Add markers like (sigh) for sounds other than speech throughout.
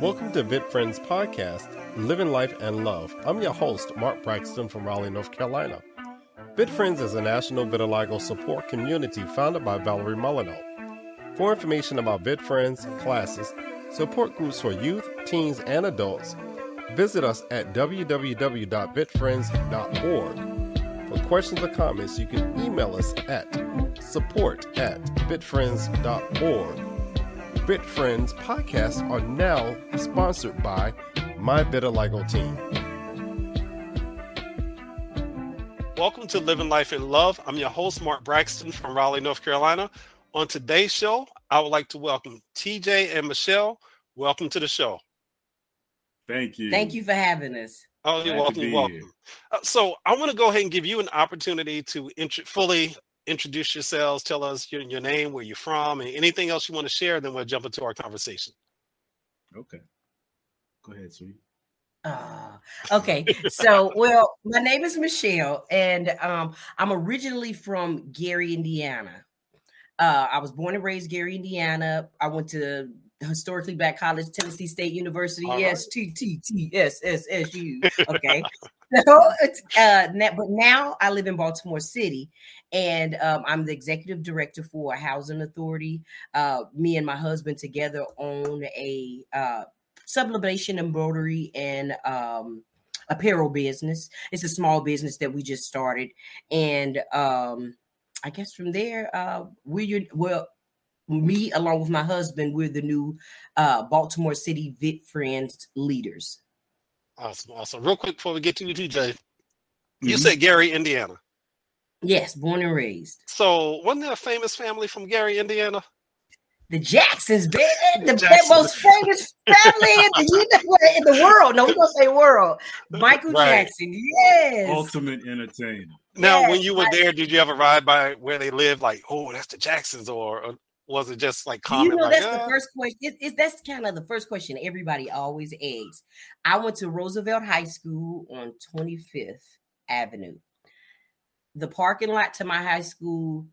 Welcome to VitFriends Podcast, Living Life and Love. I'm your host, Mark Braxton from Raleigh, North Carolina. VitFriends is a national vitiligo support community founded by Valerie Molyneux. For information about VitFriends, classes, support groups for youth, teens, and adults, visit us at www.vitfriends.org. For questions or comments, you can email us at support at vitfriends.org VitFriends podcasts are now sponsored by My Vitiligo Team. Welcome to Living Life in Love. I'm your host, Mark Braxton from Raleigh, North Carolina. On today's show, I would like to welcome TJ and Michelle. Welcome to the show. Thank you. Thank you for having us. Oh, you're welcome. You're welcome. Uh, so, I want to go ahead and give you an opportunity to int- fully introduce yourselves, tell us your, your name, where you're from, and anything else you want to share. Then we'll jump into our conversation. Okay. Go ahead, sweet. Uh, okay, so well, my name is Michelle, and um, I'm originally from Gary, Indiana. Uh, I was born and raised Gary, Indiana. I went to historically black college, Tennessee State University. All yes, T T T S S S U. (laughs) Okay. so, uh, but now I live in Baltimore City, and um, I'm the executive director for a housing authority. Uh, me and my husband together own a uh, sublimation embroidery and um, apparel business. It's a small business that we just started, and um, I guess from there, uh, we well, me along with my husband, we're the new uh, Baltimore City Vit Friends leaders. Awesome, awesome. Real quick before we get to you, TJ, mm-hmm. you said Gary, Indiana. Yes, born and raised. So, wasn't there a famous family from Gary, Indiana? The Jacksons, baby, (laughs) the Jacksons. most famous family in the, in the world. No, we're gonna say world. Michael right. Jackson, yes. Ultimate entertainer. Now, yes, when you were there, did you ever ride by where they live? Like, oh, that's the Jacksons, or, was it just like common? You know, like, that's the ah? first question. It, it, that's kind of the first question everybody always asks. I went to Roosevelt High School on 25th Avenue the parking lot to my high school,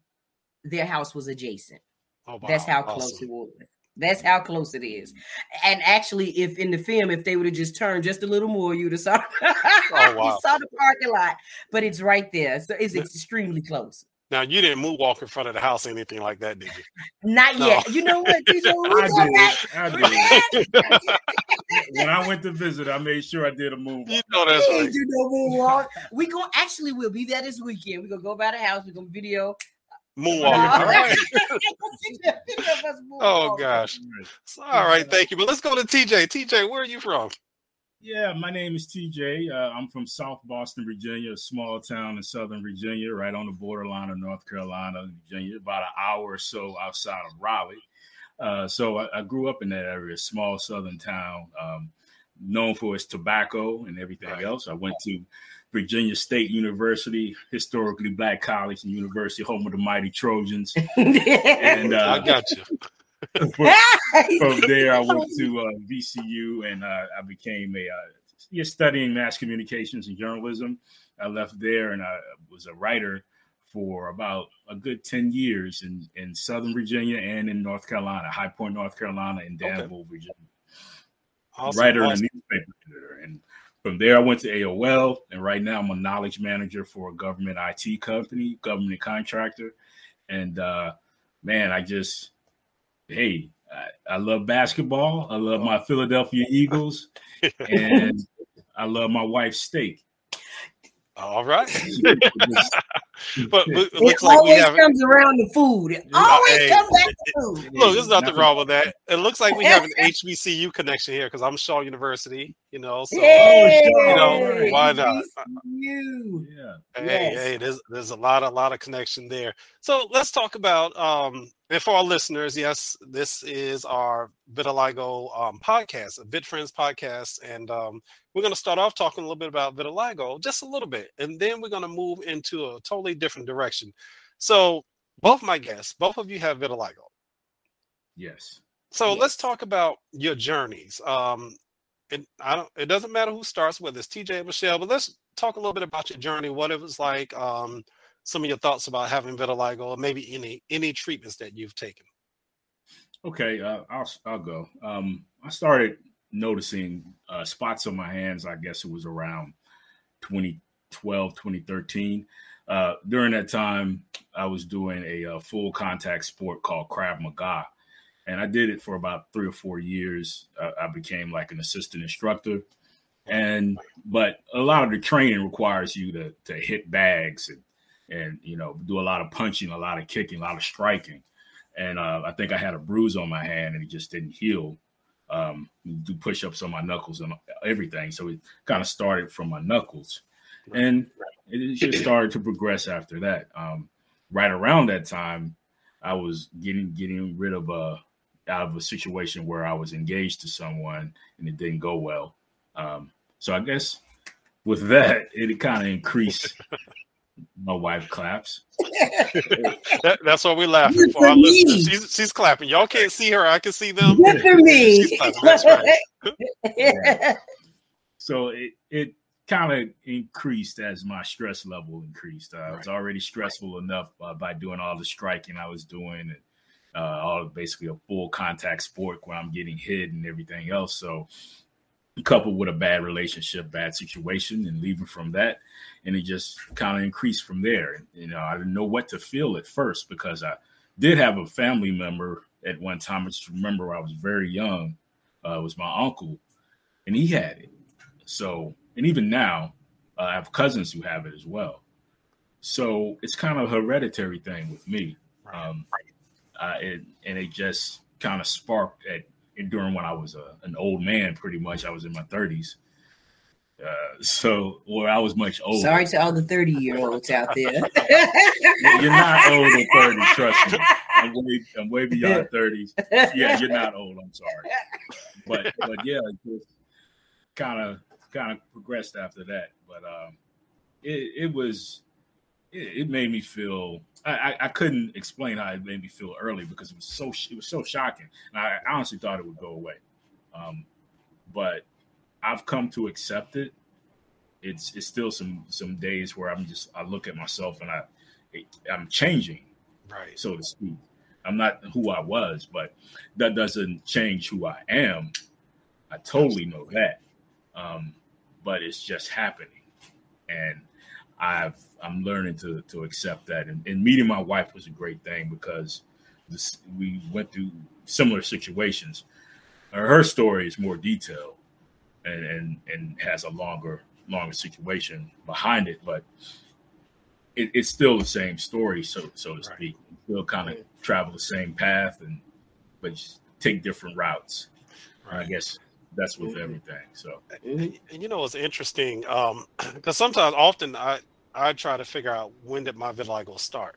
their house was adjacent. Oh, wow. That's how close it was. That's mm. how close it is. And actually, if in the film, if they would have just turned just a little more, you'd have saw, (laughs) oh, wow. you saw the parking lot. But it's right there. So it's extremely close. Now you didn't moonwalk in front of the house or anything like that, did you? Not no. yet. You know what? (laughs) I did. I did. (laughs) when I went to visit, I made sure I did a moonwalk. You know that's right. You know (laughs) moonwalk. We go actually we'll be there this weekend. We're gonna go by the house, we're gonna video moonwalking. Uh, oh gosh. All right, thank you. But let's go to TJ. TJ, where are you from? Yeah, my name is TJ. Uh, I'm from South Boston, Virginia, a small town in Southern Virginia, right on the borderline of North Carolina and Virginia, about an hour or so outside of Raleigh. Uh, so I, I, grew up in that area, small southern town, um, known for its tobacco and everything right. else. I went to Virginia State University, historically black college and university, home of the mighty Trojans. (laughs) and uh, I got you. From, (laughs) from, there, I went to (laughs) uh, VCU and uh, I became a uh, studying mass communications and journalism. I left there and I was a writer for about a good 10 years in, in Southern Virginia and in North Carolina, High Point, North Carolina, and Danville, okay. Virginia. Awesome, writer awesome. and newspaper editor. And from there, I went to AOL, and right now I'm a knowledge manager for a government IT company, government contractor. And uh, man, I just hey, I, I love basketball. I love my oh. Philadelphia (laughs) Eagles, and I love my wife's steak. All right. (laughs) (laughs) but it looks like always have, comes around the food. It always hey, comes back to food. Look, there's nothing wrong with that. It looks like we have an HBCU connection here because I'm Shaw University, you know. So hey, you know, why not? You. Yeah. Hey, yes. hey, there's there's a lot, a lot of connection there. So let's talk about um and for our listeners, yes, this is our vitiligo um, podcast, a Vit Friends podcast, and um, we're going to start off talking a little bit about vitiligo, just a little bit, and then we're going to move into a totally different direction. So, both my guests, both of you have vitiligo. Yes. So yes. let's talk about your journeys. Um, it, I don't. It doesn't matter who starts with it's TJ and Michelle, but let's talk a little bit about your journey, what it was like. Um, some of your thoughts about having vitiligo, or maybe any any treatments that you've taken. Okay, uh, I'll I'll go. Um, I started noticing uh, spots on my hands. I guess it was around 2012, 2013. Uh, during that time, I was doing a, a, uh, full contact sport called Krav Maga, and I did it for about three or four years. I became like an assistant instructor, and but a lot of the training requires you to to hit bags and and you know do a lot of punching, a lot of kicking, a lot of striking. And uh, I think I had a bruise on my hand, and it just didn't heal. Um, do push-ups on my knuckles and everything, so it kind of started from my knuckles, and it just started to progress after that. Um, right around that time, I was getting getting rid of a out of a situation where I was engaged to someone and it didn't go well. Um, so I guess with that, it kind of increased (laughs) my wife claps. (laughs) that, that's what we're laughing for. for she's, she's clapping. Y'all can't see her. I can see them. Good for me. That's right. (laughs) yeah. So it it kind of increased as my stress level increased. Uh, right. It was already stressful right. enough uh, by doing all the striking I was doing and uh, all basically a full contact sport where I'm getting hit and everything else. So coupled with a bad relationship, bad situation, and leaving from that, and it just kind of increased from there. And, You know, I didn't know what to feel at first because I did have a family member at one time. I just remember I was very young. Uh, it was my uncle, and he had it. So, and even now, uh, I have cousins who have it as well. So it's kind of a hereditary thing with me. Um, uh, it, and it just kind of sparked at during when I was a, an old man, pretty much. I was in my 30s. Uh, so, or I was much older. Sorry to all the 30 year olds out there. (laughs) you're not old at 30, trust me. I'm way, I'm way beyond 30s. Yeah, you're not old. I'm sorry. But, but yeah, just kind of, kind of progressed after that. But um, it, it was, it, it made me feel I, I couldn't explain how it made me feel early because it was so it was so shocking. And I honestly thought it would go away, um, but I've come to accept it. It's it's still some some days where I'm just I look at myself and I I'm changing, right, so to speak. I'm not who I was, but that doesn't change who I am. I totally know that, um, but it's just happening, and I've I'm learning to to accept that. And, and meeting my wife was a great thing because this, we went through similar situations. Her story is more detailed and and and has a longer longer situation behind it, but it, it's still the same story, so so to speak. Right. Still kind of travel the same path and but take different routes. Right. I guess that's with mm-hmm. everything. So, and, and, you know, it's interesting because um, (clears throat) sometimes, often, I I try to figure out when did my vitiligo start.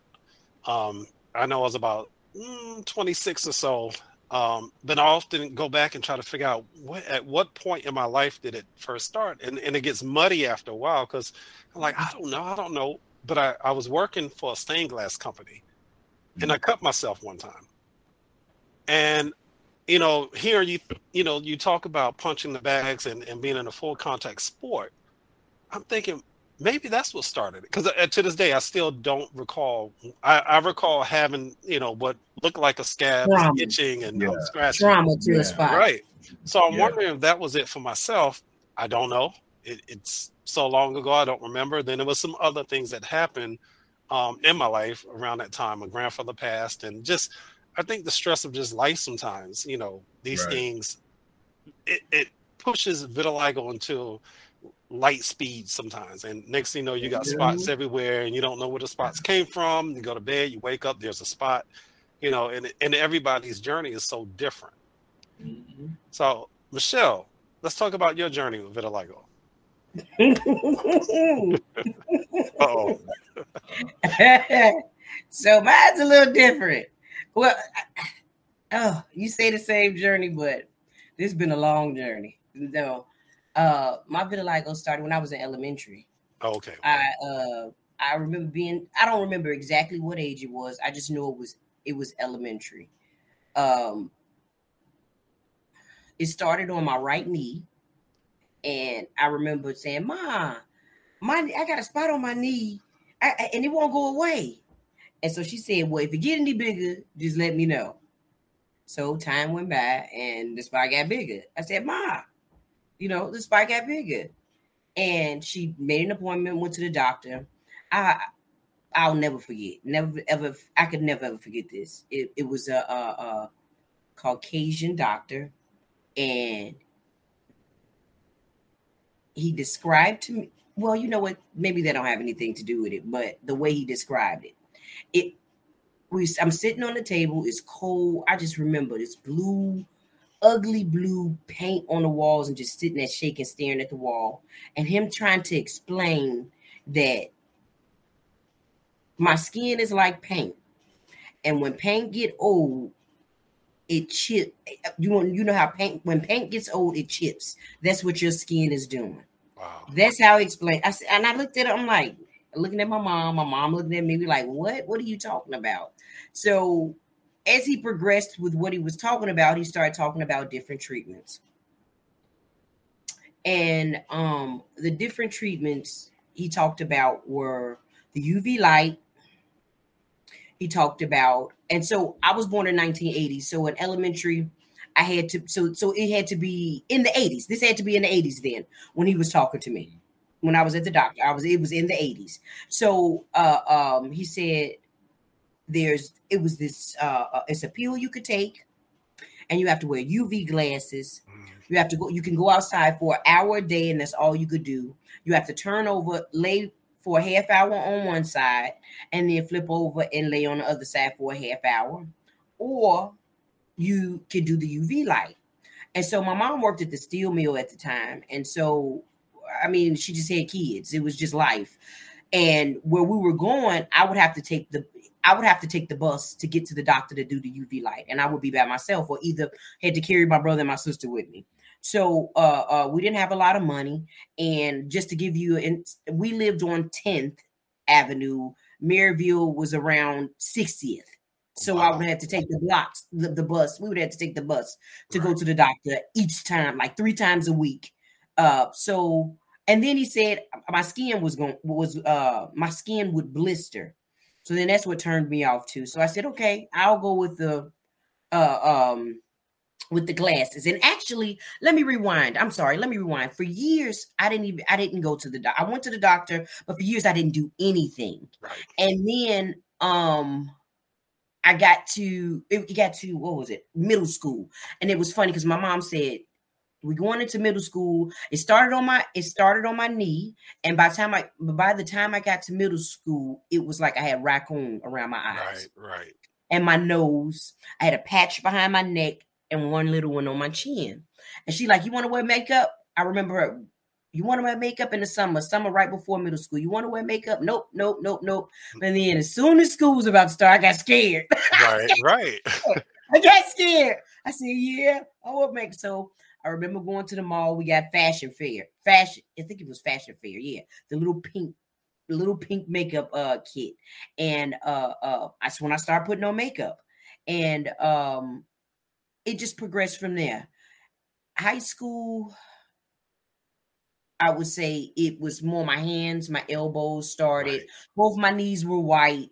Um, I know I was about mm, 26 or so. Um, but I often go back and try to figure out what at what point in my life did it first start, and and it gets muddy after a while because I'm like I don't know, I don't know. But I I was working for a stained glass company, and I cut myself one time, and you know, here you you know you talk about punching the bags and, and being in a full contact sport. I'm thinking maybe that's what started it because uh, to this day i still don't recall I, I, recall having you know what looked like a scab itching and yeah. scratching trauma to yeah. spot right so i'm yeah. wondering if that was it for myself i don't know it, it's so long ago i don't remember then there was some other things that happened um, in my life around that time my grandfather passed and just i think the stress of just life sometimes you know these right. things it, it pushes vitiligo into light speed sometimes. And next thing you know, you got spots everywhere and you don't know where the spots came from. You go to bed, you wake up, there's a spot, you know, and, and everybody's journey is so different. Mm-hmm. So, Michelle, let's talk about your journey with vitiligo. (laughs) oh. (laughs) so mine's a little different. Well, oh, you say the same journey, but this has been a long journey. No, uh, my vitiligo started when I was in elementary. Oh, okay. I uh, I remember being. I don't remember exactly what age it was. I just know it was it was elementary. Um, it started on my right knee, and I remember saying, "Ma, my I got a spot on my knee." I, and it won't go away. And so she said, Well, if it get any bigger, just let me know. So time went by and the spot got bigger. I said, Ma, you know, the spot got bigger. And she made an appointment, went to the doctor. I I'll never forget. Never ever I could never ever forget this. It, it was a, a, a Caucasian doctor, and he described to me. Well, you know what? Maybe they don't have anything to do with it, but the way he described it, it we I'm sitting on the table, it's cold. I just remember this blue, ugly blue paint on the walls and just sitting there shaking, staring at the wall, and him trying to explain that my skin is like paint. And when paint get old, it chip. You want you know how paint when paint gets old, it chips. That's what your skin is doing. Wow. That's how I explained. I said, and I looked at it. I'm like looking at my mom. My mom looking at me, like, "What? What are you talking about?" So as he progressed with what he was talking about, he started talking about different treatments. And um, the different treatments he talked about were the UV light. He talked about, and so I was born in 1980. So in elementary, I had to, so so it had to be in the 80s. This had to be in the 80s then when he was talking to me. When I was at the doctor, I was it was in the 80s. So uh, um, he said there's it was this uh, uh, it's a pill you could take and you have to wear uv glasses. Mm. you have to go you can go outside for an hour a day and that's all you could do. You have to turn over lay for a half hour on one side and then flip over and lay on the other side for a half hour. Or you can do the uv light. And so my mom worked at the steel mill at the time. And so i mean she just had kids it was just life and where we were going i would have to take the I would have to take the bus to get to the doctor to do the UV light, and I would be by myself, or either had to carry my brother and my sister with me. So uh, uh, we didn't have a lot of money, and just to give you, and we lived on 10th Avenue. Merrillville was around 60th. So wow. I would have to take the blocks, the, the, bus. We would have to take the bus to right. go to the doctor each time, like three times a week. Uh, so and then he said my skin was going was uh my skin would blister so then that's what turned me off too. So I said, okay, I'll go with the uh um with the glasses. And actually, let me rewind. I'm sorry, let me rewind. For years, I didn't even I didn't go to the doc. I went to the doctor, but for years I didn't do anything. Right. And then um I got to it got to what was it? Middle school. And it was funny because my mom said, we going into middle school. It started on my it started on my knee, and by the time I by the time I got to middle school, it was like I had raccoon around my eyes, right, right, and my nose. I had a patch behind my neck and one little one on my chin. And she like, you want to wear makeup? I remember her. You want to wear makeup in the summer, summer right before middle school. You want to wear makeup? Nope, nope, nope, nope. Mm. And then as soon as school was about to start, I got scared. (laughs) Right, right. I got scared. I said, yeah, I will make so I remember going to the mall. We got fashion fair. Fashion, I think it was fashion fair. Yeah, the little pink, the little pink makeup uh kit. And uh uh that's when I started putting on makeup. And um it just progressed from there. High school, I would say it was more my hands, my elbows started. Right. Both my knees were white.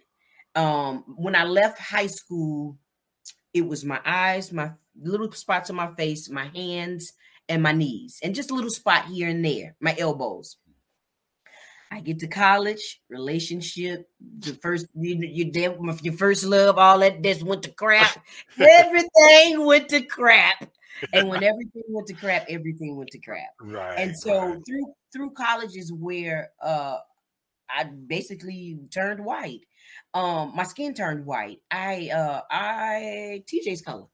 Um, when I left high school, it was my eyes, my little spots on my face, my hands, and my knees, and just a little spot here and there, my elbows. I get to college, relationship, the first you you did your first love, all that this went to crap. (laughs) everything went to crap. And when everything went to crap, everything went to crap. Right. And so right. through through college is where uh I basically turned white. Um my skin turned white. I uh I TJ's color.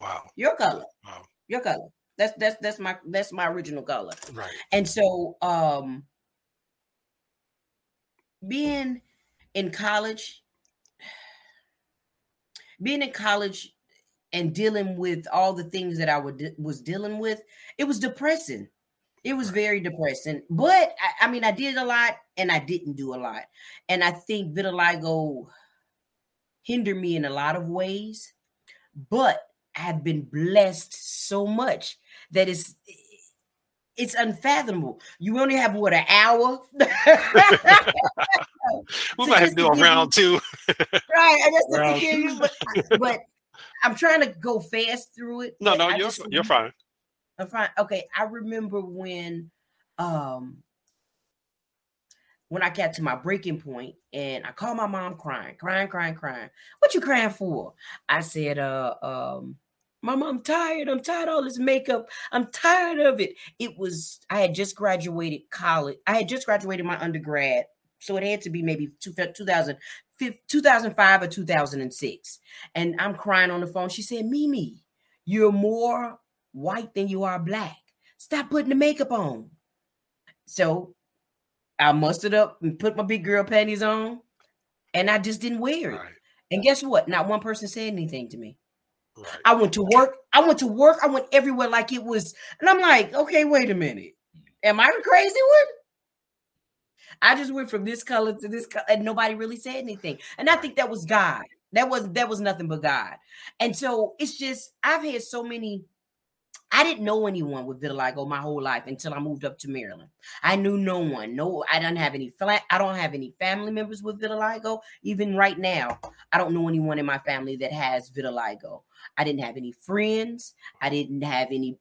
Wow. Your color. Wow. Your color. That's that's that's my that's my original color. Right. And so um being in college being in college and dealing with all the things that I would was dealing with, it was depressing. It was very depressing. But I, I, mean, I did a lot and I didn't do a lot. And I think vitiligo hindered me in a lot of ways. But have been blessed so much that is it's it's unfathomable. You only have what an hour. (laughs) we might have to do a round two. (laughs) right, I just round to you, but, but I'm trying to go fast through it. No, no, you're you're fine. I'm fine. Okay, I remember when um when I got to my breaking point and I called my mom crying, crying, crying, crying. What you crying for? I said, uh um Mom, I'm tired. I'm tired of all this makeup. I'm tired of it. It was, I had just graduated college. I had just graduated my undergrad. So it had to be maybe 2000, 2005 or 2006. And I'm crying on the phone. She said, Mimi, you're more white than you are black. Stop putting the makeup on. So I mustered up and put my big girl panties on, and I just didn't wear it. Right. And guess what? Not one person said anything to me. Right. I went to work. I went to work. I went everywhere like it was. And I'm like, okay, wait a minute. Mm-hmm. Am I the crazy one? I just went from this color to this color, and nobody really said anything. And I think that was God. That was that was nothing but God. And so it's just I've had so many I didn't know anyone with vitiligo my whole life until I moved up to Maryland. I knew no one. No, I don't have any flat. I don't have any family members with vitiligo. Even right now, I don't know anyone in my family that has vitiligo. I didn't have any friends. I didn't have any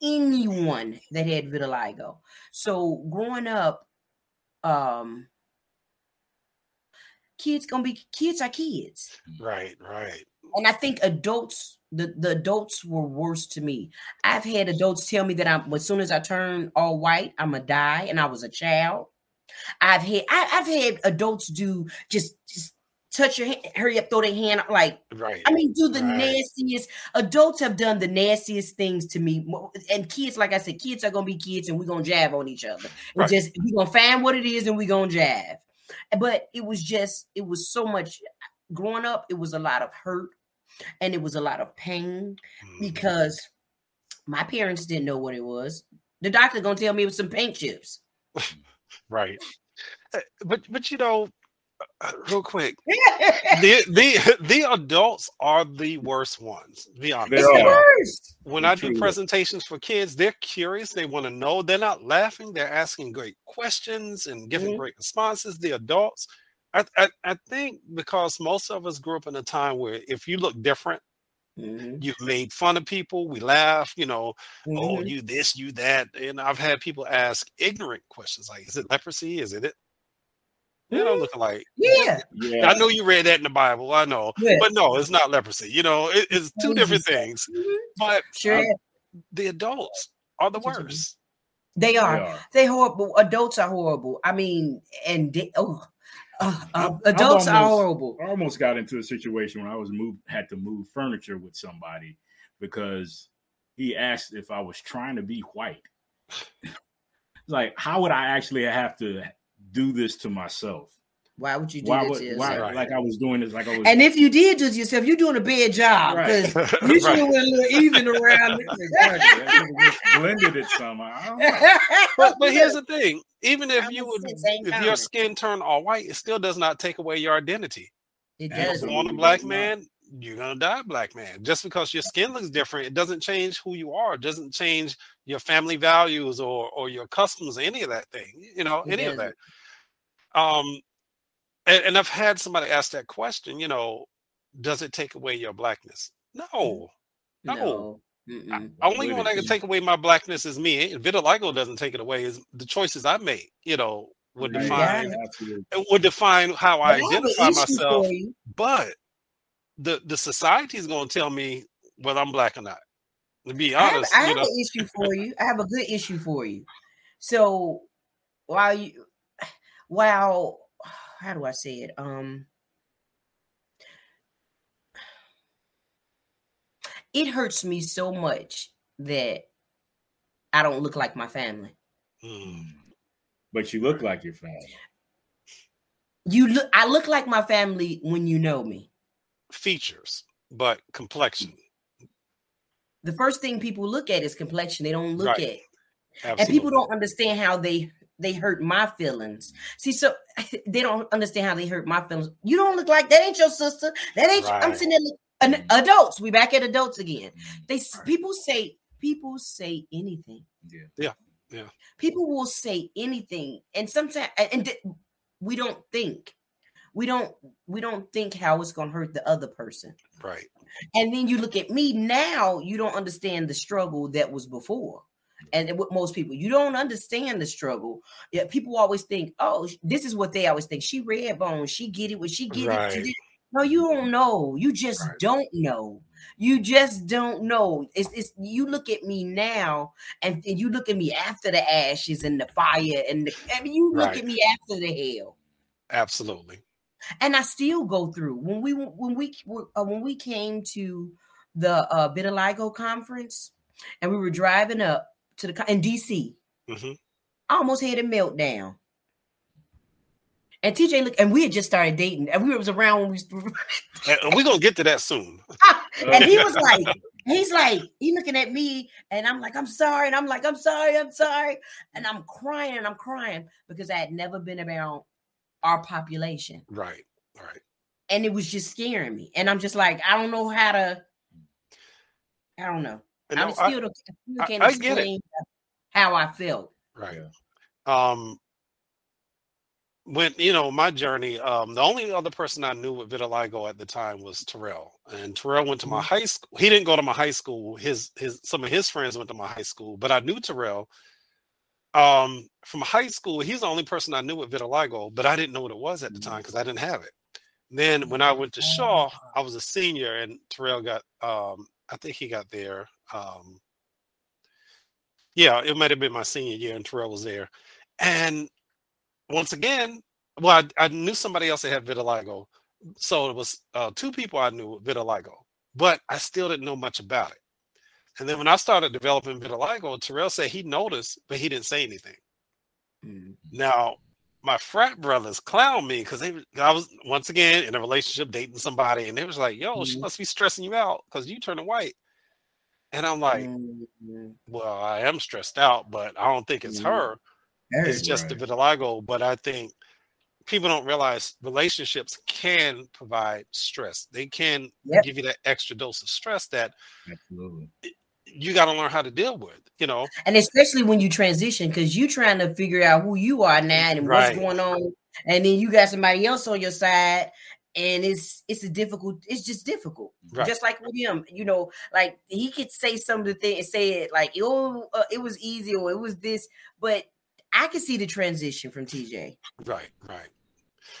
anyone that had vitiligo. So growing up, um, kids gonna be kids are kids. Right, right. And I think adults the, the adults were worse to me. I've had adults tell me that I'm as soon as I turn all white, I'm gonna die, and I was a child. I've had I, have had adults do just just touch your hand, hurry up, throw their hand like right. I mean, do the right. nastiest. Adults have done the nastiest things to me, and kids, like I said, kids are gonna be kids, and we're gonna jab on each other. We right. just we're gonna find what it is, and we're gonna jab. But it was just it was so much. Growing up, it was a lot of hurt and it was a lot of pain mm-hmm. because my parents didn't know what it was. The doctor gonna tell me it was some paint chips. (laughs) right. Eh, but but you know, uh, real quick, the (laughs) the (laughs) the adults are the worst ones. be honest, worst. when I do presentations for kids, they're curious. They want to know. They're not laughing. They're asking great questions and giving mm-hmm. great responses. The adults, I, I, I think because most of us grew up in a time where if you look different, mm-hmm. you've made fun of people. We laugh, you know, oh, mm-hmm. oh, you this, you that. And I've had people ask ignorant questions like, is it leprosy? Is it it? You know, looking like yeah. yeah. I know you read that in the Bible. I know, yeah. but no, it's not leprosy. You know, it, it's two different things. Mm-hmm. But sure. Um, the adults are the worst. They are. They are. They horrible. Adults are horrible. I mean, and they, oh, uh, uh, adults almost, are horrible. I almost got into a situation when I was moved, had to move furniture with somebody because he asked if I was trying to be white. (laughs) like, how would I actually have to do this to myself? Why would you do why would, why, right. Like I was doing this, like I was. And if you did do to yourself, you're doing a bad job because right. (laughs) you should have went a little even around. (laughs) blended it somehow. (laughs) But, but here's the thing: even if you would, if your skin turned all white, it still does not take away your identity. It does. On a black man, you're gonna die black man. Just because your skin looks different, it doesn't change who you are. It doesn't change your family values or or your customs, any of that thing. You know, it any is. of that. Um, and, and I've had somebody ask that question. You know, does it take away your blackness? Mm. No, no. no. Only one that can take away my blackness is me. Vitiligo doesn't take it away. Is the choices I make. You know, would define yeah, would define how I identify myself. But the the society is going to tell me whether I'm black or not. To be honest, I have, I have an issue for you. I have a good issue for you. So while you (sighs) while how do I say it? Um, it hurts me so much that I don't look like my family. Mm. But you look like your family. You look I look like my family when you know me. Features, but complexion. The first thing people look at is complexion. They don't look right. at Absolutely. and people don't understand how they they hurt my feelings. See, so (laughs) they don't understand how they hurt my feelings. You don't look like that ain't your sister. That ain't right. I'm sitting there an, mm-hmm. adults. We back at adults again. They people say people say anything. Yeah. Yeah. Yeah. People will say anything, and sometimes and we don't think. We don't we don't think how it's gonna hurt the other person. Right. And then you look at me now, you don't understand the struggle that was before. And with most people, you don't understand the struggle. Yeah, people always think, oh, this is what they always think. She red bone, she get it, when she get Right. it. She. No, you don't know. You just Right. don't know. You just don't know. It's, it's you look at me now, and, and you look at me after the ashes and the fire, and the, I mean, you look Right. at me after the hell Absolutely. and I still go through when we when we uh, when we came to the uh, Vitiligo conference and we were driving up to the in DC. hmm I almost had a meltdown. And TJ look, and we had just started dating, and we was around when we. (laughs) And we're gonna get to that soon. (laughs) and he was like, he's like, he looking at me, and I'm like, I'm sorry, and I'm like, I'm sorry, I'm sorry, and I'm crying, and I'm crying because I had never been around our population. Right. Right. and it was just scaring me. And I'm just like, I don't know how to. I don't know. And I no, still, I- don't, I still can't I get explain how I felt. right. Um when you know my journey, um, the only other person I knew with vitiligo at the time was Terrell, and Terrell went to my high school. He didn't go to my high school. His his some of his friends went to my high school, but I knew Terrell. Um, from high school, he's the only person I knew with vitiligo, but I didn't know what it was at the time because I didn't have it. Then when I went to Shaw, I was a senior, and Terrell got um, I think he got there. Um, yeah, it might have been my senior year, and Terrell was there. And once again, well, I, I knew somebody else that had vitiligo, so it was uh, two people I knew with vitiligo, but I still didn't know much about it. And then when I started developing vitiligo, Terrell said he noticed, but he didn't say anything. Now, my frat brothers clown me because they I was once again in a relationship dating somebody, and they was like, "Yo, she Mhm. must be stressing you out because you turning white." And I'm like, Mhm. "Well, I am stressed out, but I don't think it's Mhm. her. Hey, It's just the right. vitiligo." But I think people don't realize relationships can provide stress. They can Yep. give you that extra dose of stress that Absolutely. you got to learn how to deal with. You know, And especially when you transition, because you're trying to figure out who you are now and Right. what's going on, and then you got somebody else on your side, and it's it's a difficult. It's just difficult. Right. Just like with him, you know, like he could say some of the things, say it like, "Oh, uh, it was easy," or "It was this," but I can see the transition from TJ. right, right,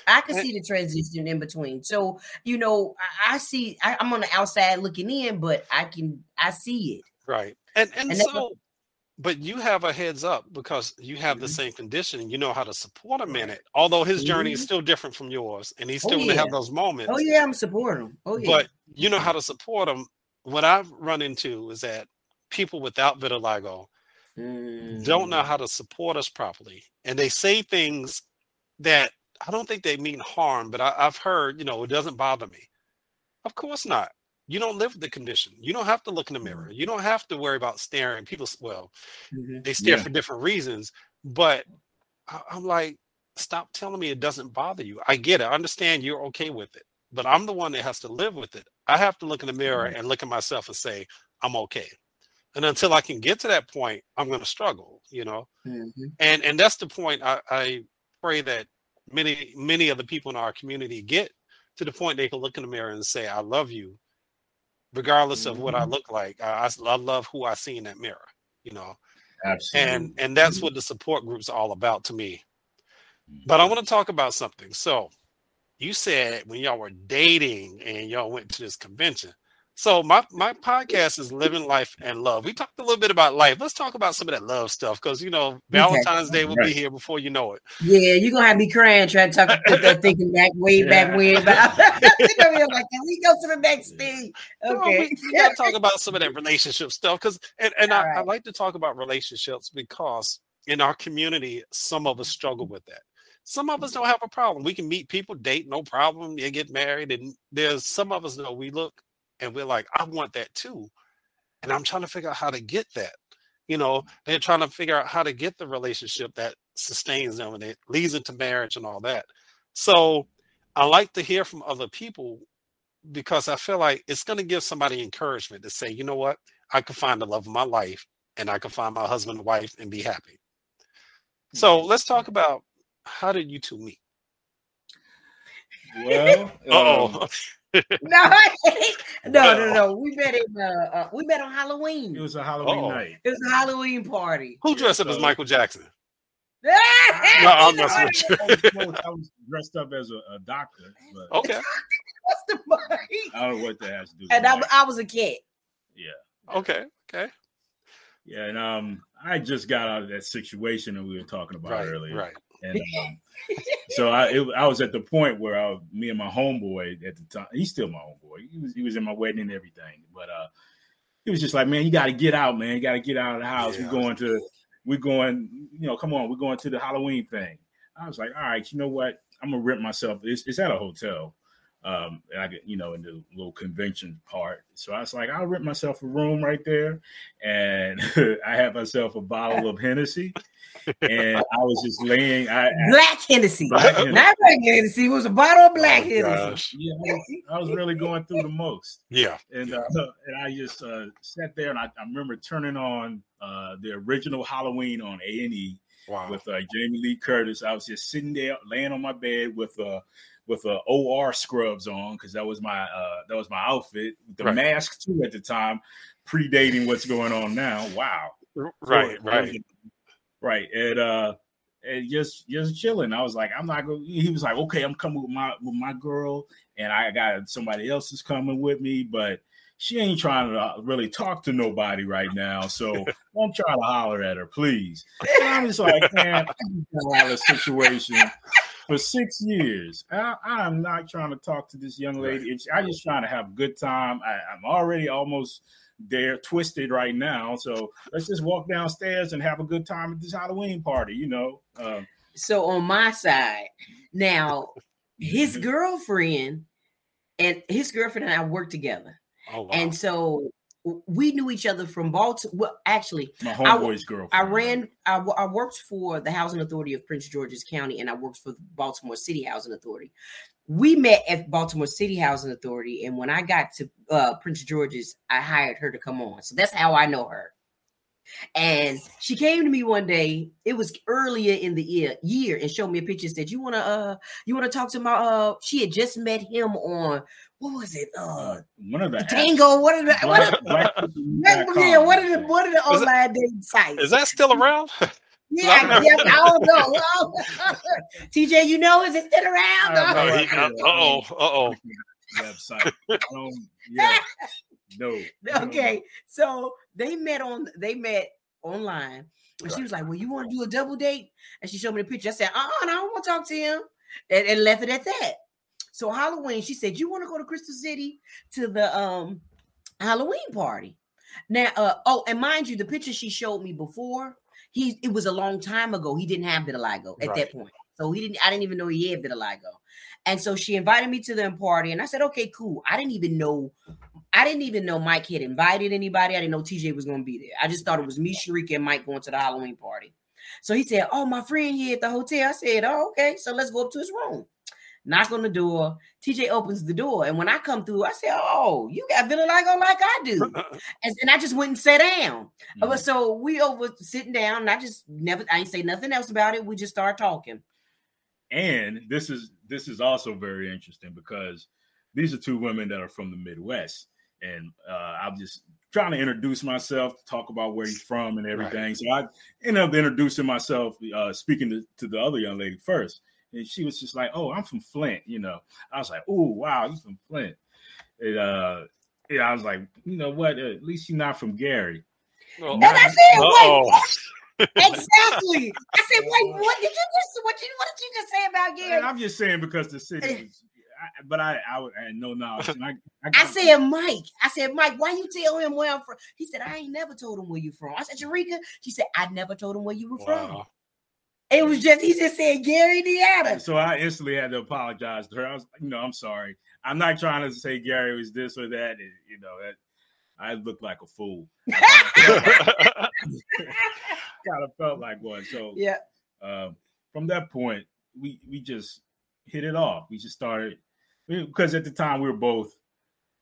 I can And- see the transition in between. So, you know, I, I see I, I'm on the outside looking in, but I can I see it. right. And and, And so, but you have a heads up because you have the Mhm. same condition. and You know how to support him in it. Although his journey is Mhm. still different from yours, and he's Oh, still going to have those moments. Oh yeah, I'm supporting him. Oh yeah. but you know how to support him. What I've run into is that people without vitiligo don't know Mm. how to support us properly, and they say things that I don't think they mean harm. But I, I've heard, you know, it doesn't bother me. Of course not. You don't live with the condition. You don't have to look in the mirror. You don't have to worry about staring. People, well, Mhm. they stare Yeah. for different reasons. But I- I'm like, stop telling me it doesn't bother you. I get it. I understand you're okay with it, but I'm the one that has to live with it. I have to look in the mirror Right. and look at myself and say, I'm okay. And until I can get to that point, I'm going to struggle, you know? Mhm. And, and that's the point I, I pray that many, many of the people in our community get to the point they can look in the mirror and say, I love you, regardless of what I Mhm. look like. I, I, love who I see in that mirror, you know? Absolutely. and and that's what the support group's all about to me but i want to talk about something so you said when y'all were dating and y'all went to this convention so my my podcast is living life and love. We talked a little bit about life. Let's talk about some of that love stuff because you know valentine's day will be here before you know it. Yeah, you're gonna have me crying trying to talk uh, thinking back way (laughs) back when. But I'm sitting over here like, can we go to the next thing? No, Okay. we, we gotta talk about some of that relationship stuff because and, and I, All I like to talk about relationships because in our community some of us struggle with that. Some of us don't have a problem. We can meet people date no problem they get married and there's some of us though we look and we're like i want that too and i'm trying to figure out how to get that you know they're trying to figure out how to get the relationship that sustains them and it leads into marriage and all that. So i like to hear from other people because I feel like it's going to give somebody encouragement to say, you know what, I can find the love of my life and I can find my husband and wife and be happy. So let's talk about how did you two meet? Well, (laughs) Oh, um, (laughs) (laughs) no, no, no, no. We met in uh, uh we met on Halloween. it was a Halloween Uh-oh. night. It was a Halloween party. who dressed up as Michael Jackson? (laughs) no, I'm messing with you. I was, I was dressed up as a, a doctor, but Okay, What's the money? I don't know what that has to do. With And I. I was a kid. yeah, okay, okay. yeah, and um, I just got out of that situation that we were talking about Right, earlier, right. And (laughs) um, so I it, I was at the point where I, me and my homeboy at the time, he's still my homeboy. He was he was in my wedding and everything, but uh, he was just like, man, you got to get out, man. You got to get out of the house. Yeah. We're going to, we're going, you know, come on, we're going to the Halloween thing. I was like, all right, you know what? I'm gonna rent myself. It's, it's at a hotel. Um, and I get, you know, in the little convention part. So I was like, I'll rent myself a room right there. And (laughs) I had myself a bottle of Hennessy. And I was just laying, I, I Black Hennessy. Black Hennessy. Not black Hennessy. It was a bottle of black Oh, Hennessy. yeah, I was, I was really going through the most. Yeah, And uh, and I just uh, sat there and I, I remember turning on uh, the original Halloween on A and E wow. with uh, Jamie Lee Curtis. I was just sitting there, laying on my bed with uh with uh, OR scrubs on because that was my uh, that was my outfit. The Right. mask too at the time, predating what's going on now. Wow, right, So, right. right, and uh, and just just chilling. I was like, I'm not going. He was like, okay, I'm coming with my with my girl, and I got somebody else is coming with me, but. She ain't trying to uh, really talk to nobody right now, so (laughs) don't try to holler at her, please. And I'm just like, man, I've out of a situation for six years. I, I'm not trying to talk to this young lady. It's, I'm just trying to have a good time. I, I'm already almost there, twisted right now. So let's just walk downstairs and have a good time at this Halloween party. You know, um, So on my side, now (laughs) his girlfriend and his girlfriend and I work together. Oh wow. And so we knew each other from Baltimore. Well, actually, my I- homeboy's girlfriend. I ran, I worked for the Housing Authority of Prince George's County and I worked for the Baltimore City Housing Authority. We met at Baltimore City Housing Authority. And when I got to uh, Prince George's, I hired her to come on. So that's how I know her. And she came to me one day. It was earlier in the year, year and showed me a picture. and Said, "You want to, uh, you want to talk to my, uh?" She had just met him on what was it, uh, one of the. Tango? What are the, what are, Black- yeah, black.com, what are the, I what are the Is it- online dating sites? Is that still around? (laughs) Yeah, yeah, I don't know. (laughs) (laughs) TJ, you know, is it still around? I have no Uh oh. Uh oh. Website. I yeah, no. okay, so they met on they met online, and she was like, "Well, you want to do a double date?" And she showed me the picture. I said, "Uh, uh I don't want to talk to him," and, and left it at that. So Halloween, she said, "You want to go to Crystal City to the um Halloween party?" Now, uh, oh, and mind you, the picture she showed me before, he it was a long time ago. He didn't have vitiligo at Right. that point, so he didn't. I didn't even know he had vitiligo. And so she invited me to the party, and I said, "Okay, cool." I didn't even know, I didn't even know Mike had invited anybody. I didn't know TJ was going to be there. I just thought it was me, Sharika, and Mike going to the Halloween party. So he said, "Oh, my friend here at the hotel." I said, "Oh, okay. So let's go up to his room." Knock on the door. TJ opens the door, and when I come through, I say, "Oh, you got vitiligo like I do," (laughs) and, and I just went and sat down. Uh, So we over sitting down, and I just never, I ain't say nothing else about it. We just started talking. and this is this is also very interesting because these are two women that are from the Midwest, and uh, I'm just trying to introduce myself, to talk about where he's from and everything. So I end up introducing myself, uh, speaking to, to the other young lady first, and she was just like, "Oh, I'm from Flint," you know. I was like, "Oh, wow, you from Flint?" And uh, yeah, I was like, "You know what? At least you're not from Gary." Uh And I said, "Wait, oh. exactly. I said, wait, (laughs) what did you just what you what did you just say about Gary? And I'm just saying because the city, (laughs) was, I, but I, I I had no knowledge. And I, I, I got- said, Mike. I said, Mike, why you tell him where I'm from? He said, I ain't never told him where you from. I said, Sharika. She said, I never told him where you were from. Wow. It was just he just said Gary, Indiana. So I instantly had to apologize to her. I was, you know, I'm sorry. I'm not trying to say Gary was this or that. and, you know, that I looked like a fool. (laughs) kind of felt like one. So yeah. um, from that point, we we just hit it off. We just started because at the time we were both,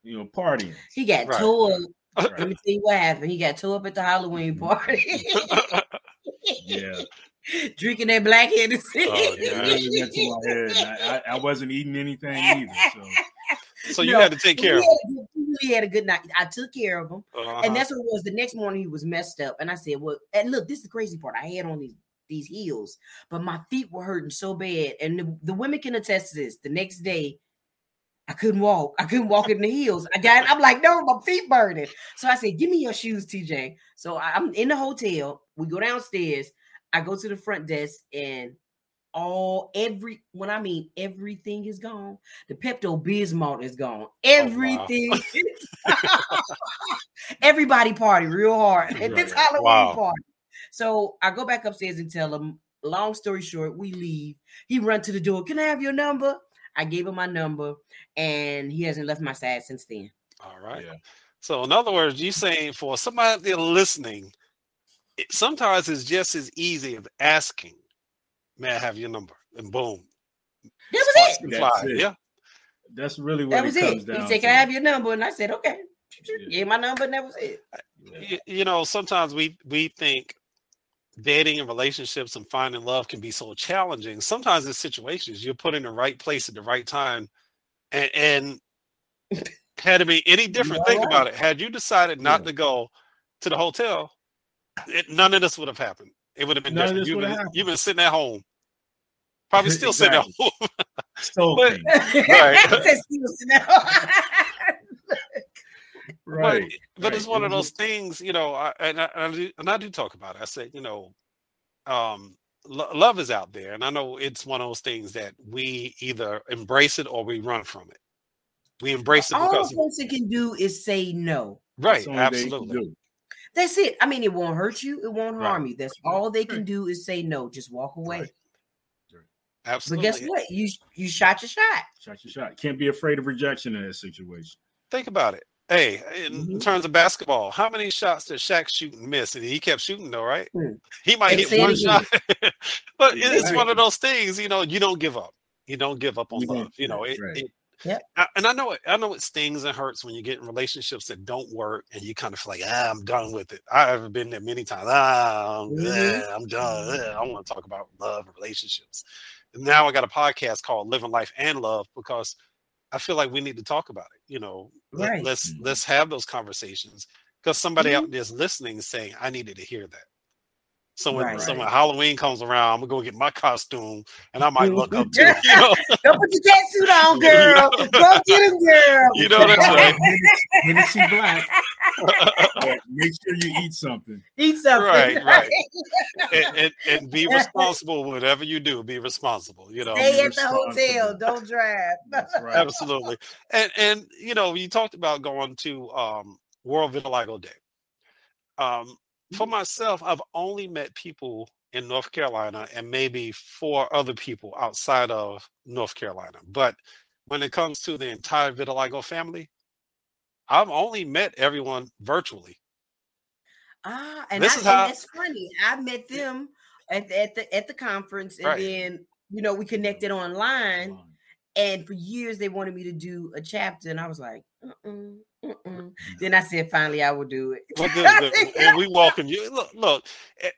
you know, partying. He got Right. told Let me tell you what happened. He got tore up at the Halloween Mm-hmm. party. (laughs) Yeah. (laughs) Drinking that black Hennessy. Oh, Yeah, yeah. it went to my head. I, I, I wasn't eating anything either. So (laughs) so you No, had to take care of had, a good- we really had a good night. I took care of him. him. Uh-huh. And that's what it was. The next morning he was messed up. And I said, Well, and look, this is the crazy part. I had on these these heels, but my feet were hurting so bad. And the, the women can attest to this. The next day, I couldn't walk. I couldn't walk in the heels. I got I'm like, no, my feet burning. So I said, Give me your shoes, TJ. So I- I'm in the hotel. We go downstairs. I go to the front desk and all every when I mean everything is gone, the Pepto Bismol is gone. Oh, everything is (laughs) everybody party real hard at this Halloween Wow. party. So I go back upstairs and tell him, long story short, we leave. He run to the door. Can I have your number? I gave him my number, and he hasn't left my side since then. All right. Yeah. So in other words, you saying for somebody out there listening, it, sometimes it's just as easy as asking, "May I have your number?" And boom, That was it. That's it. Yeah. that's really what That it was comes it. He down said, to. "Can I have your number?" And I said, "Okay." Yeah. Gave my number, and that was it. You, you know, sometimes we we think dating and relationships and finding love can be so challenging. Sometimes in situations you're put in the right place at the right time, and, and had it be any (laughs) different, You are think right. about it. Had you decided not Yeah. to go to the hotel, it, none of this would have happened. It would have been None of different. this You've would have been, you've been sitting at home, probably still sitting at home. (laughs) Soul But- thing. Right. Said Stevenson now. Right. But, but it's one of those things, you know, I, and, I, and, I do, and I do talk about it. I said, you know, um, lo- love is out there. And I know it's one of those things that we either embrace it or we run from it. We embrace it All because, a person can do is say no. right, That's the only thing you can absolutely. Do. That's it. I mean, it won't hurt you. It won't Right. harm you. That's all they can do is say no. Just walk away. Right. But Absolutely. guess what? You you shot your shot. Shot your shot. Can't be afraid of rejection in that situation. Think about it. Hey, in, in Mhm. terms of basketball, how many shots did Shaq shoot and miss? And he kept shooting though, right? Hmm. He might And hit one shot, (laughs) but it's Right. one of those things. You know, you don't give up. You don't give up on You don't, love. You know, it, right. it Yep. I, and I know it. I know it stings and hurts when you get in relationships that don't work, and you kind of feel like, ah, I'm done with it. I've been there many times. Ah, I'm, Mhm. eh, I'm done. Eh, I want to talk about love and relationships. And now I got a podcast called Living Life and Love because I feel like we need to talk about it. You know, let, Right. let's Mhm. let's have those conversations because somebody Mhm. out there's listening saying, I needed to hear that. So when, Right. so when Halloween comes around, I'm gonna go get my costume and I might look up (laughs) to it. You know, Don't put your cat suit on, (laughs) girl. Go get him, girl. You know that's right. Hennessy Black. (laughs) but make sure you eat something. Eat something. Right, right. and, and, and be responsible whatever you do. Be responsible. You know, Stay at the hotel. Don't drive. Right. absolutely. And and you know, you talked about going to um, World Vitiligo Day. Um, for myself, I've only met people in North Carolina and maybe four other people outside of North Carolina. But when it comes to the entire vitiligo family, I've only met everyone virtually. Ah, and, This I, is and how- that's funny. I met them at the, at the at the conference, and Right. then you know we connected online. And for years they wanted me to do a chapter, and I was like, mm-mm, mm-mm. then I said, finally, I will do it. Well, the- (laughs) the- and we welcome you. Look, look, eh,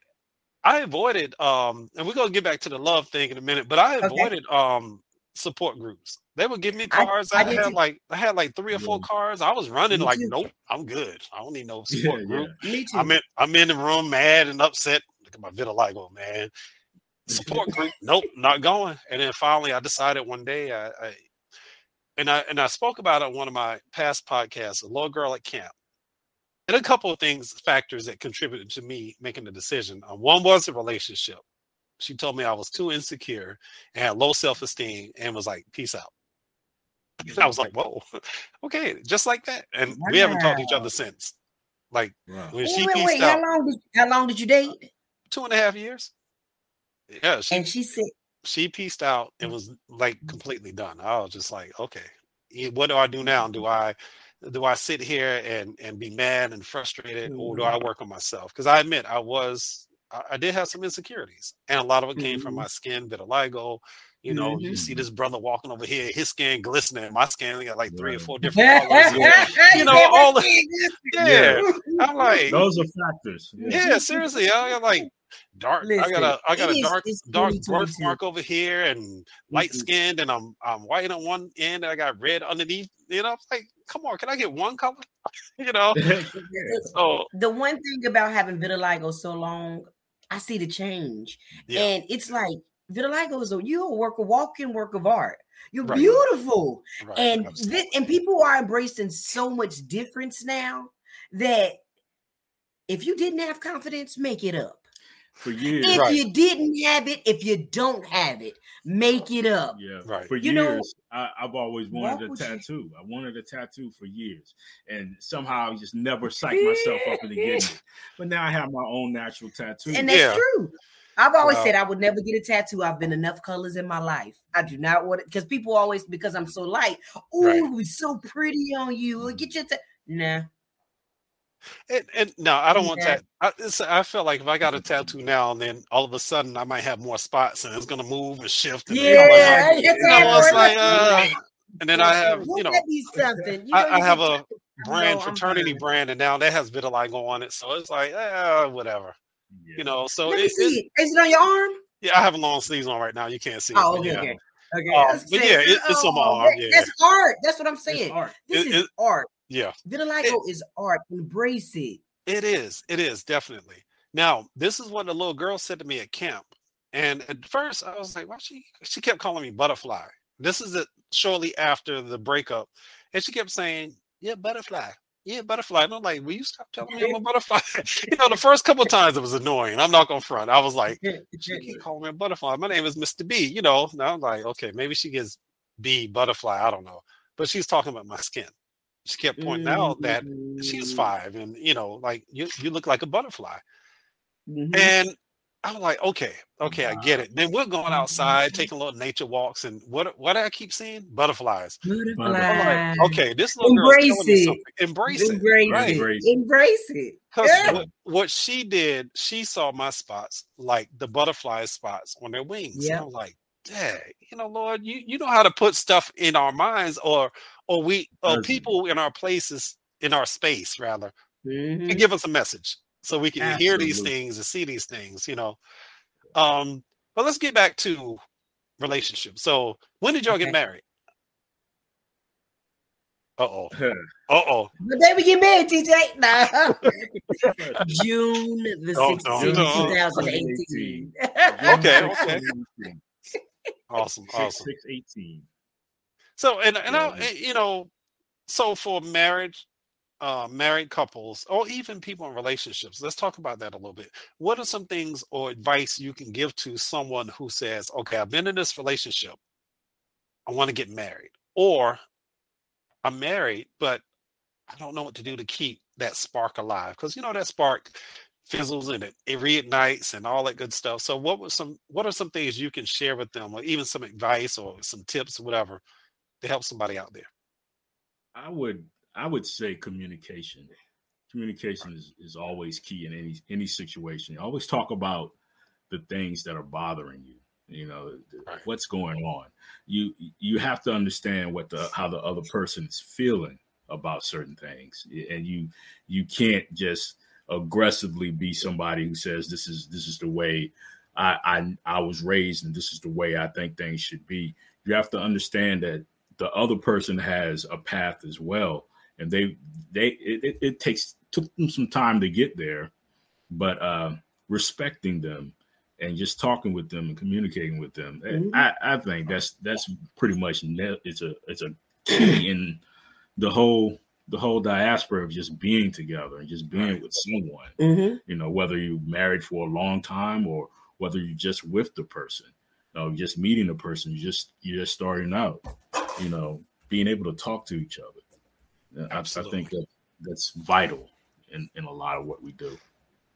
I avoided, um, and we're gonna get back to the love thing in a minute, but I Okay. avoided um support groups. They would give me I- cards. I I, had like I had like three or four Yeah. cards. I was running Me like, too. nope, I'm good. I don't need no support yeah. group. Me too. I'm in I'm in the room mad and upset. Look at my vitiligo, man. (laughs) Support group, nope, not going. And then finally I decided one day I, I and I and I spoke about it on one of my past podcasts, a little girl at camp. And a couple of things, factors that contributed to me making the decision. Uh, one was the relationship. She told me I was too insecure and had low self-esteem and was like, peace out. And (laughs) I was like, whoa, (laughs) okay, just like that. And we haven't talked to each other since. Like Wow. when wait, she wait, peaced wait. out, How long did how long did you date? two and a half years. Yeah, she And she said, she pieced out and was like completely done. I was just like, okay, eh, what do I do now? Do I do I sit here and and be mad and frustrated, or do I work on myself? Because I admit I was I, I did have some insecurities, and a lot of it came from Mhm. my skin, vitiligo, You know, Mhm. you see this brother walking over here, his skin glistening, my skin got like three or four (laughs) different colors. you know, (laughs) all the- (laughs) Yeah, Yeah. I'm like, Those are factors. yeah, seriously, I got like dark. I got a I got a is- dark it's dark 2022. birthmark over here and light Mhm. skinned, and I'm I'm white on one end. And I got red underneath. You know, I'm like, come on, can I get one color? you know, Yeah. so the one thing about having vitiligo so long, I see the change, yeah, and it's like vitiligo is a you a work a walking work of art. You're Right. beautiful, right, and absolutely. and people are embracing so much difference now that if you didn't have confidence, make it up. For years. If Right. you didn't have it, if you don't have it, make it up. Yeah, Right. For You know, years, I, I've always wanted a walk with you. tattoo. I wanted a tattoo for years, and somehow I just never psyched myself up into getting (laughs) it. But now I have my own natural tattoo. And that's Yeah. true. I've always Wow. said I would never get a tattoo. I've been enough colors in my life. I do not want it because people always because I'm so light. Oh, Right. so pretty on you. Get your ta-. nah. And, and no, I don't want that. I, I feel like if I got a tattoo now and then all of a sudden I might have more spots and it's gonna move and shift. And (laughs) you know, it's Yeah, like- you you know, it's like, (laughs) uh, and then I have, you know, something? You I, know, I you have a brand No, fraternity brand, and now that has vitiligo on it, so it's like, eh, whatever, Yeah. you know. So Let me it, see it, it. Is it on your arm? yeah, I have a long sleeves on right now. You can't see. it, Oh, but okay, yeah. okay. Okay. Um, but yeah, it- it's on my arm, that- yeah. That's art. That's what I'm saying. art. This It- is it- art. Yeah, Vitiligo is art. Embrace it. it is. It is definitely. Now, this is what the little girl said to me at camp, and at first I was like, "Why she?" She kept calling me butterfly. This is it shortly after the breakup, and she kept saying, "Yeah, butterfly." Yeah, butterfly. And I'm like, will you stop telling me I'm a (laughs) butterfly? (laughs) you know, the first couple of times it was annoying. I'm not gonna front. I was (laughs) like, she keep calling me a butterfly. My name is Mr. B, you know. Now I'm like, okay, maybe she gets B butterfly. I don't know. But she's talking about my skin. She kept pointing out that she's Mm, five and you know, like you you look like a butterfly. mhm. And I was like, okay, okay, I get it. Then we're going outside, (laughs) taking little nature walks, and what what do I keep seeing? Butterflies. I'm like, okay, this little girl's Embrace telling me it. something. Embrace it. Embrace it. Embrace Embrace it. Because Yeah. what, what she did, she saw my spots like the butterfly spots on their wings. And I was like, dang, you know, Lord, you, you know how to put stuff in our minds or or we or people in our places, in our space rather, Mhm. to give us a message so we can hear these things and see these things, you know. Um, but let's get back to relationships. So when did y'all Okay. get married? Uh oh. (laughs) Uh oh. The day we get married, TJ. Nah. (laughs) June the Don't- don't- 16th, don't. 2018. Okay, okay. Awesome. Awesome. Six eighteen. So and and I, Yeah. and, you know, so for marriage, uh, married couples, or even people in relationships, let's talk about that a little bit. What are some things or advice you can give to someone who says, "Okay, I've been in this relationship, I want to get married," or "I'm married, but I don't know what to do to keep that spark alive," because you know that spark fizzles and it, it reignites and all that good stuff. So, what was some? What are some things you can share with them, or even some advice or some tips, or whatever, to help somebody out there? I would I would say communication. Communication is, is always key in any any situation. You always talk about the things that are bothering you. You know Right. what's going on. You you have to understand what the how the other person is feeling about certain things, and you you can't just aggressively be somebody who says this is this is the way I I, I was raised and this is the way I think things should be. You have to understand that the other person has a path as well and they they it, it, it takes took them some time to get there but uh respecting them and just talking with them and communicating with them eh, Mhm. I, I think that's that's pretty much ne- it's a it's a key in the whole the whole diaspora of just being together and just being Right. with someone Mhm. you know whether you married for a long time or whether you're just with the person you know, just meeting the person you just you're just starting out you know being able to talk to each other I- I, I think that that's vital in, in a lot of what we do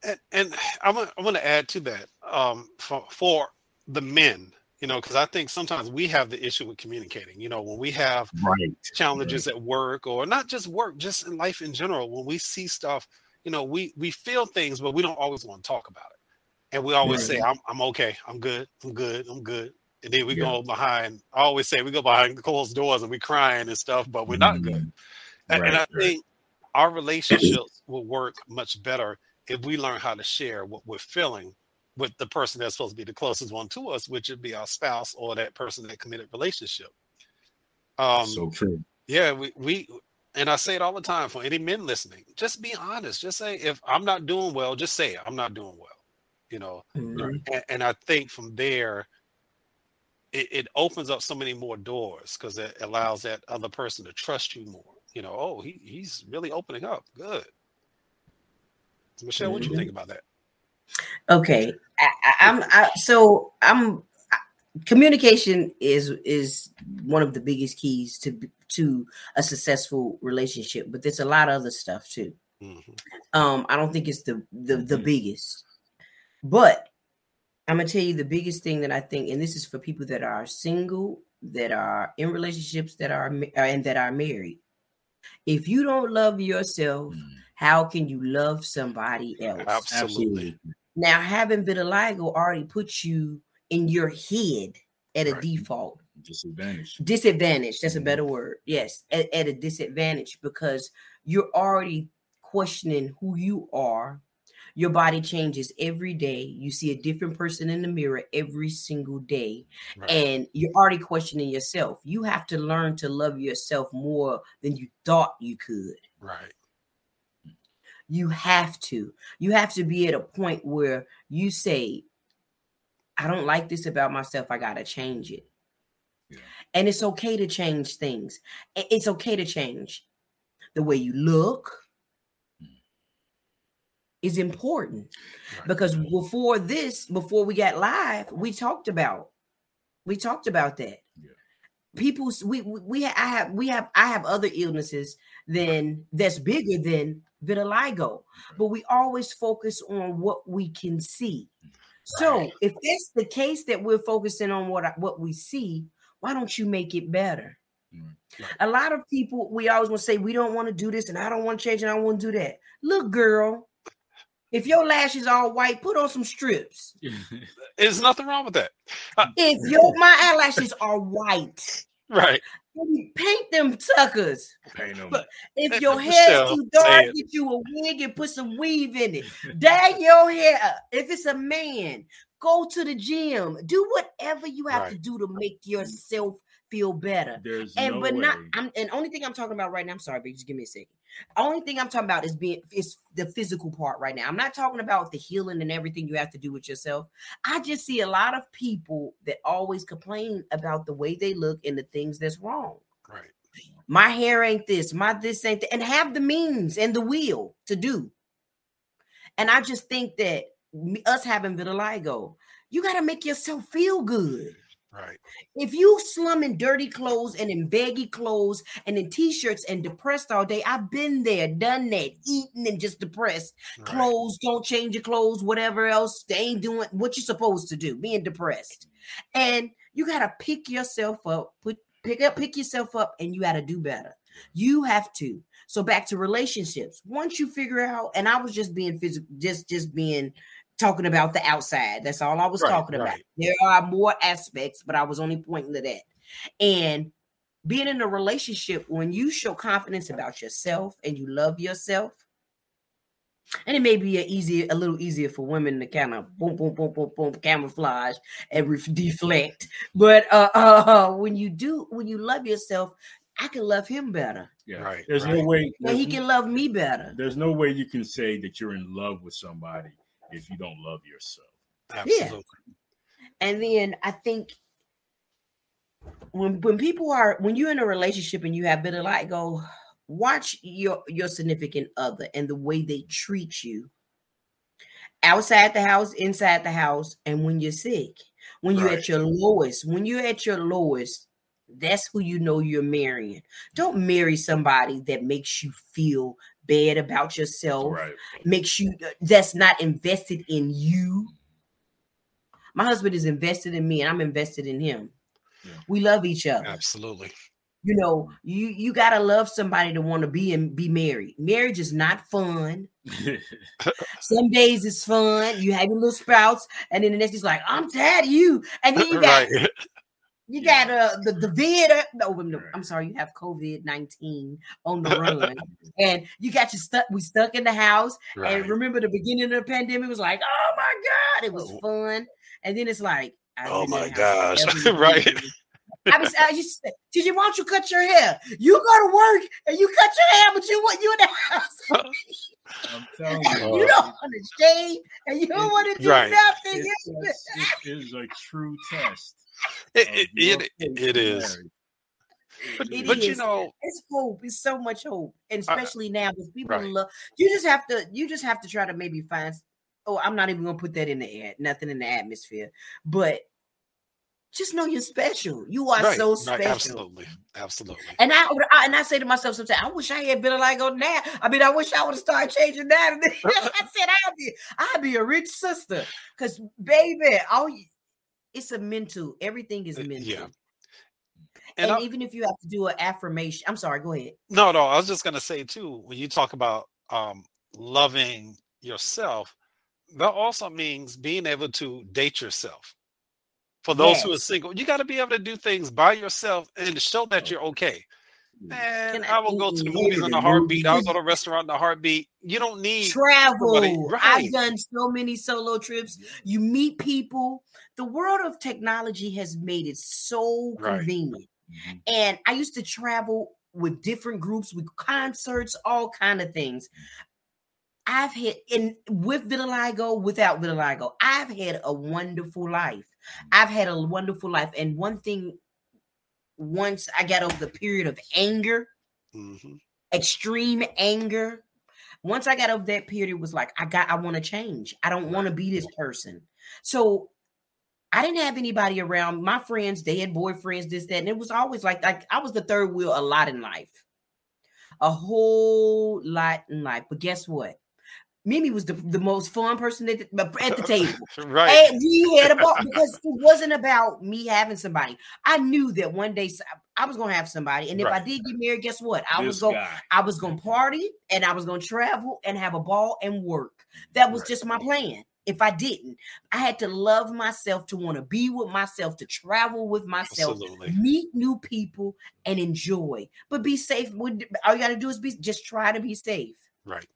And, and I'm gonna, I'm going to add to that um, for for the men, you know, because I think sometimes we have the issue with communicating. You know, when we have right challenges at work or not just work, just in life in general, when we see stuff, you know, we we feel things, but we don't always want to talk about it. And we always say, I'm, I'm okay, I'm good, I'm good, I'm good. and then we yeah. go behind. I always say we go behind closed doors and we're crying and stuff, but we're not good. And, right, and, I right. think our relationships will work much better if we learn how to share what we're feeling with the person that's supposed to be the closest one to us, which would be our spouse or that person that committed relationship. Um, so true. Yeah, we we and I say it all the time for any men listening. Just be honest. Just say if I'm not doing well, just say it. I'm not doing well. You know, mm-hmm. and, and, I think from there, it, it, opens up so many more doors because it allows that other person to trust you more. You know, oh, he, he's really opening up. Good. So Michelle, mm-hmm. what do you think about that? Okay, I, am so I'm communication is is one of the biggest keys to to a successful relationship, but there's a lot of other stuff too. Mm-hmm. Um, I don't think it's the the, the mm-hmm. biggest, but I'm gonna tell you the biggest thing that I think, and this is for people that are single, that are in relationships, that are uh, and that are married. If you don't love yourself, mm-hmm. how can you love somebody else? Absolutely. Now, having vitiligo already puts you in your head at a right. default disadvantage. Disadvantage. That's a mm-hmm. better word. Yes, at, at a disadvantage because you're already questioning who you are. Your body changes every day. You see a different person in the mirror every single day. Right. And you're already questioning yourself. You have to learn to love yourself more than you thought you could. Right. You have to. You have to be at a point where you say, I don't like this about myself. I got to change it. Yeah. And it's okay to change things. It's okay to change the way you look. Is important right. because before this, before we got live, we talked about we talked about that. Yeah. People, we we I have we have I have other illnesses than that's bigger than vitiligo, but we always focus on what we can see. So if it's the case that we're focusing on what what we see, why don't you make it better? Mm, A lot of people we always want to say we don't want to do this and I don't want to change and I want to do that. Look, girl, if your lashes are white, put on some strips. (laughs) There's nothing wrong with that. Uh, if your my eyelashes are white, right? paint them suckers. Paint them. If your hair's too dark, get you a wig and put some weave in it. Dye your hair. If it's a man, go to the gym. Do whatever you have right. to do to make yourself feel better. There's and no but way. not. I'm and only thing I'm talking about right now. I'm sorry, but just give me a second. Only thing I'm talking about is being is the physical part right now. I'm not talking about the healing and everything you have to do with yourself. I just see a lot of people that always complain about the way they look and the things that's wrong. Right. My hair ain't this, my this ain't that, and have the means and the will to do. And I just think that us having vitiligo, you got to make yourself feel good. Right. If you slum in dirty clothes and in baggy clothes and in t-shirts and depressed all day, I've been there, done that, eating and just depressed. Right. Clothes, don't change your clothes, whatever else. They ain't doing what you're supposed to do, being depressed. And you gotta pick yourself up, put pick up, pick yourself up, and you gotta do better. You have to. So back to relationships. Once you figure out, and I was just being physical, just just being talking about the outside. That's all I was right, talking about. There are more aspects, but I was only pointing to that. And being in a relationship, when you show confidence about yourself and you love yourself, and it may be a easier, a little easier for women to kind of boom, boom, boom, boom, boom, camouflage and re- deflect. But uh, (laughs) uh, when you do, when you love yourself, I can love him better. Yeah, right. There's right. no way. And he can love me better. There's no way you can say that you're in love with somebody if you don't love yourself. Absolutely. Yeah. And then I think when when people are when you're in a relationship and you have vitiligo, watch your your significant other and the way they treat you outside the house, inside the house, and when you're sick, when you're right. at your lowest, when you're at your lowest, that's who you know you're marrying. Don't marry somebody that makes you feel bad about yourself, right. makes you uh, that's not invested in you. My husband is invested in me, and I'm invested in him. Yeah. We love each other. Absolutely. You know, you you gotta love somebody to want to be and be married. Marriage is not fun. (laughs) Some days it's fun. You have your little sprouts, and then the next is like, I'm tired of you. And then you got right. (laughs) You yeah. got uh the the vid. Uh, no, no, I'm sorry. You have COVID nineteen on the (laughs) run, and you got you stuck. We stuck in the house, right. and remember the beginning of the pandemic was like, oh my god, it was oh. fun, and then it's like, oh my gosh, (laughs) right. I was, I just, did you want you cut your hair? You go to work and you cut your hair, but you want you in the house. (laughs) I'm telling you, you don't want to shave and you don't want to do right. nothing. It, it is a true test. It, it, it, it is. But, but is. you know, it's hope. It's so much hope, and especially uh, now because people right. love. You just have to. You just have to try to maybe find. Oh, I'm not even gonna put that in the air. Nothing in the atmosphere, but just know you're special. You are right, so special. Right, absolutely, absolutely. And I, I, and I say to myself sometimes, I wish I had been like on that. I mean, I wish I would have started changing that. (laughs) I said I'd be, I'd be a rich sister, because baby, all it's a mental. Everything is uh, mental. Yeah. And, and even if you have to do an affirmation, I'm sorry. Go ahead. No, no. I was just gonna say too. When you talk about um, loving yourself, that also means being able to date yourself for those yes. who are single. You got to be able to do things by yourself and show that you're okay. Mm. Man, I, I will go to the movies in a heartbeat. I'll go to a restaurant in a heartbeat. You don't need travel. Right. I've done so many solo trips. You meet people. The world of technology has made it so right. convenient. Mm-hmm. And I used to travel with different groups, with concerts, all kind of things. I've had in with vitiligo, without vitiligo, I've had a wonderful life. I've had a wonderful life. And one thing, once I got over the period of anger, mm-hmm. extreme anger, once I got over that period, it was like, I got, I want to change. I don't want to be this person. So I didn't have anybody around. My friends, they had boyfriends, this, that. And it was always like, like I was the third wheel a lot in life. A whole lot in life. But guess what? Mimi was the, the most fun person at the, at the (laughs) table. right. And we had a ball because it wasn't about me having somebody. I knew that one day I was gonna have somebody. And if right. I did get married, guess what? I this was going I was gonna party and I was gonna travel and have a ball and work. That was right. just my plan. If I didn't, I had to love myself to want to be with myself, to travel with myself, Absolutely. meet new people, and enjoy. But be safe. All you got to do is be just try to be safe. Right.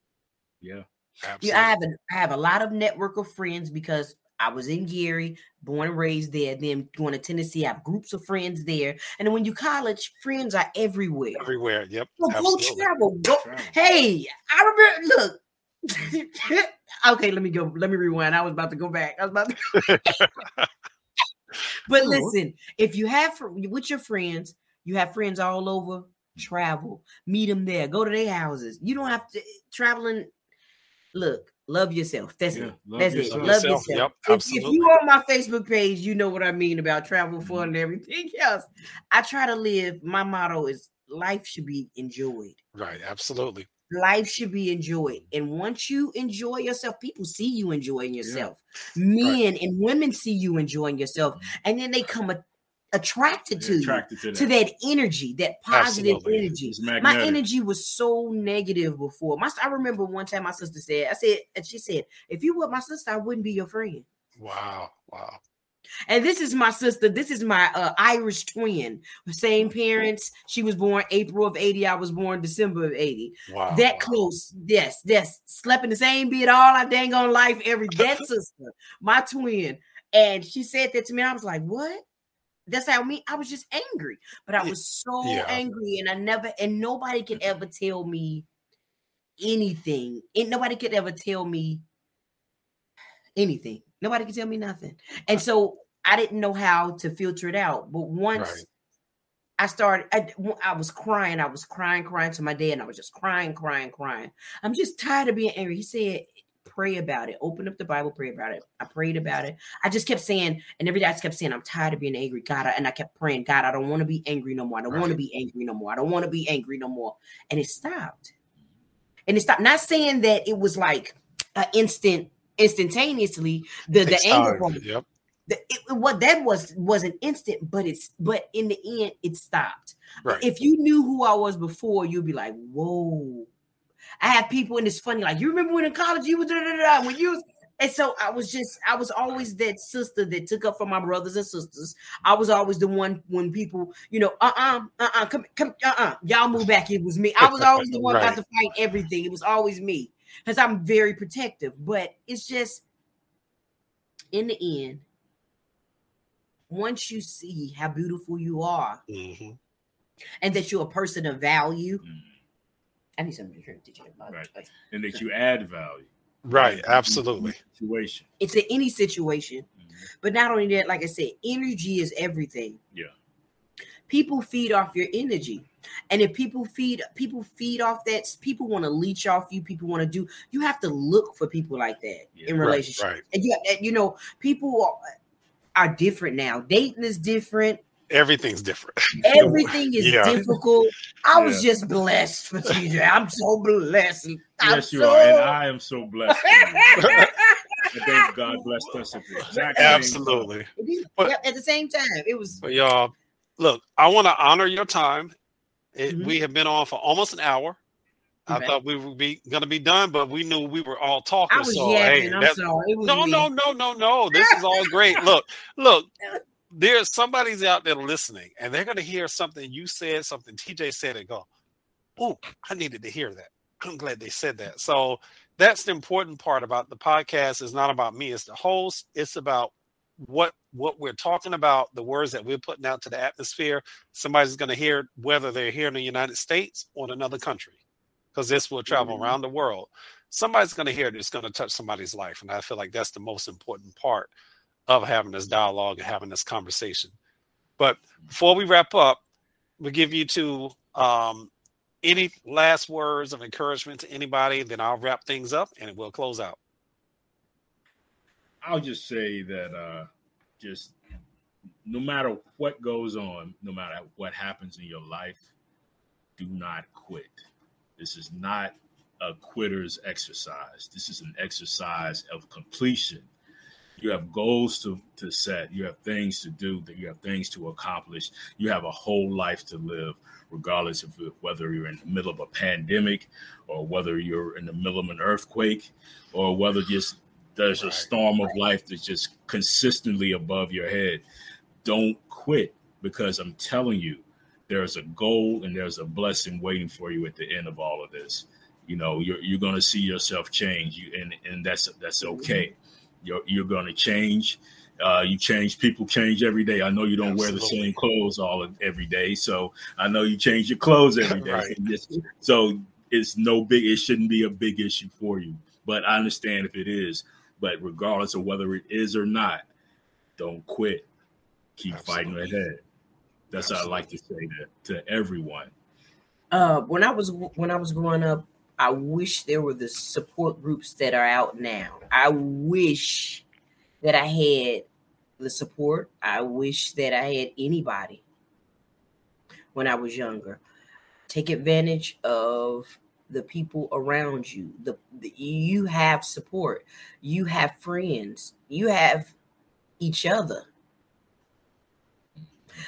Yeah. Absolutely. Yeah, I have a, I have a lot of network of friends because I was in Gary, born and raised there. Then going to Tennessee, I have groups of friends there. And when you college, friends are everywhere. Everywhere. Yep. So go travel. Go. Hey, I remember. Look. (laughs) okay, let me go. Let me rewind. I was about to go back. I was about to. (laughs) but listen, if you have with your friends, you have friends all over. Travel, meet them there. Go to their houses. You don't have to traveling look, love yourself. That's yeah, it. That's yourself. it. Love yourself. Yep, if, if, you on my Facebook page, you know what I mean about travel fun and mm-hmm. everything (laughs) else. I try to live. My motto is life should be enjoyed. Right. Absolutely. Life should be enjoyed. And once you enjoy yourself, people see you enjoying yourself. Yeah. Men right. and women see you enjoying yourself. Mm-hmm. And then they come attracted to attracted to that. to that. energy, that positive Absolutely. energy. My energy was so negative before. My I remember one time my sister said, I said, and she said, if you were my sister, I wouldn't be your friend. Wow. Wow. And this is my sister. This is my uh, Irish twin. Same parents. She was born April of 80. I was born December of 80. Wow. That close. Yes, yes. Slept in the same bed all our dang on life. Every (laughs) that sister, my twin. And she said that to me. I was like, what? that's how me I was just angry, but I was so yeah. angry, and I never and nobody could ever tell me anything. And nobody could ever tell me anything. Nobody could tell me nothing. And so I didn't know how to filter it out. But once right. I started, I, I was crying. I was crying, crying to my dad, and I was just crying, crying, crying. I'm just tired of being angry. He said, pray about it. Open up the Bible, pray about it. I prayed about it. I just kept saying, and every day I just kept saying, I'm tired of being angry, God. And I kept praying, God, I don't want to be angry no more. I don't right. want to be angry no more. I don't want to be angry no more. And it stopped. And it stopped. Not saying that it was like an instant, instantaneously. The the anger. Yep. The, it, what that was was an instant, but it's but in the end it stopped. Right. If you knew who I was before, you'd be like, "Whoa, I have people, and it's funny. Like you remember when in college you was when you was And so I was just, I was always that sister that took up for my brothers and sisters. I was always the one when people, you know, uh uh-uh, uh, uh come, come, uh uh, y'all move back. It was me. I was always the (laughs) one right. about to fight everything. It was always me because I'm very protective. But it's just, in the end, once you see how beautiful you are mm-hmm. and that you're a person of value, mm-hmm. I need something to drink. to right. and that you add value. Right, absolutely. Situation. It's in any situation. Mm-hmm. But not only that, like I said, energy is everything. Yeah. People feed off your energy. And if people feed people feed off that, people want to leech off you. People want to do. You have to look for people like that yeah, in relationships. Right, right. And you, you know, people are different now. Dating is different. Everything's different. Everything (laughs) is yeah. difficult. I was yeah. just blessed for TJ. I'm so blessed. I'm yes, you so... are, and I am so blessed. (laughs) I think God blessed us at the exact Absolutely. But, at the same time, it was. But y'all, look, I want to honor your time. It, mm-hmm. We have been on for almost an hour. I thought we would be gonna be done, but we knew we were all talking. I was so yapping, hey, I'm sorry. no, me. no, no, no, no. This is all great. look, look. There's somebody's out there listening, and they're gonna hear something you said, something TJ said, and go, "Oh, I needed to hear that." I'm glad they said that. So that's the important part about the podcast. Is not about me It's the host. It's about what what we're talking about, the words that we're putting out to the atmosphere. Somebody's going to hear whether they're here in the United States or in another country because this will travel mm-hmm. around the world. Somebody's going to hear it. It's going to touch somebody's life. And I feel like that's the most important part of having this dialogue and having this conversation. But before we wrap up, we give you to um, any last words of encouragement to anybody, then I'll wrap things up and we'll close out. I'll just say that uh, just no matter what goes on, no matter what happens in your life, do not quit. This is not a quitter's exercise. This is an exercise of completion. You have goals to, to set, you have things to do, that you have things to accomplish. You have a whole life to live, regardless of whether you're in the middle of a pandemic or whether you're in the middle of an earthquake or whether just there's a storm of life that's just consistently above your head. Don't quit because I'm telling you, there's a goal and there's a blessing waiting for you at the end of all of this. You know, you're you're going to see yourself change, you and and that's that's okay. You're you're going to change. Uh, you change. People change every day. I know you don't Absolutely. wear the same clothes all of, every day, so I know you change your clothes every day. right. So it's no big. It shouldn't be a big issue for you. But I understand if it is. But regardless of whether it is or not, don't quit. Keep Absolutely. fighting ahead. That's Absolutely. what I like to say to, to everyone. Uh, when I was when I was growing up, I wish there were the support groups that are out now. I wish that I had the support. I wish that I had anybody when I was younger. Take advantage of the people around you. The, the you have support. You have friends. You have each other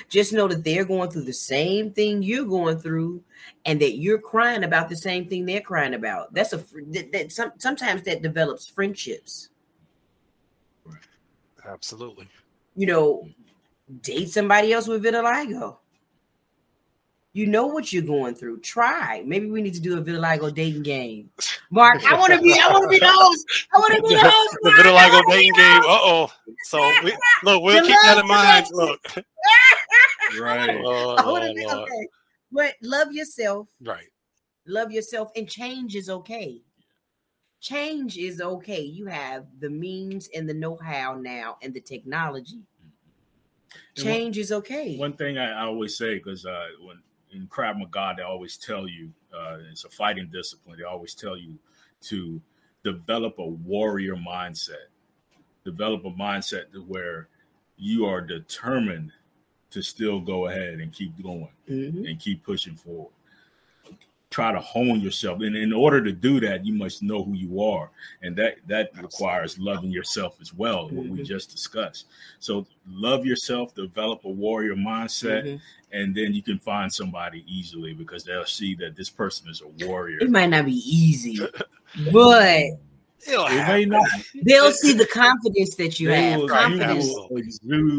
just know that they're going through the same thing you're going through and that you're crying about the same thing they're crying about. That's a that, that some, sometimes that develops friendships. Absolutely. You know, date somebody else with vitiligo. You know what you're going through. Try. Maybe we need to do a vitiligo dating game. (laughs) Mark, I want to be. I want to be the host. I want to be the host. the vitiligo dating game. Uh oh. So we, look, we'll keep that in mind. Look. (laughs) right. (laughs) Lord, Lord, be, okay. But love yourself. Right. Love yourself, and change is okay. Change is okay. You have the means and the know-how now, and the technology. Change one, is okay. One thing I, I always say, because uh, when in Krav Maga, they always tell you uh, it's a fighting discipline. They always tell you to develop a warrior mindset, develop a mindset to where you are determined to still go ahead and keep going mm-hmm. and keep pushing forward try to hone yourself. And in order to do that, you must know who you are. And that that requires loving yourself as well, mm-hmm. what we mm-hmm. just discussed. So love yourself, develop a warrior mindset, mm-hmm. and then you can find somebody easily because they'll see that this person is a warrior. It might not be easy, (laughs) but It may not. (laughs) They'll see the confidence that you have. Will, confidence,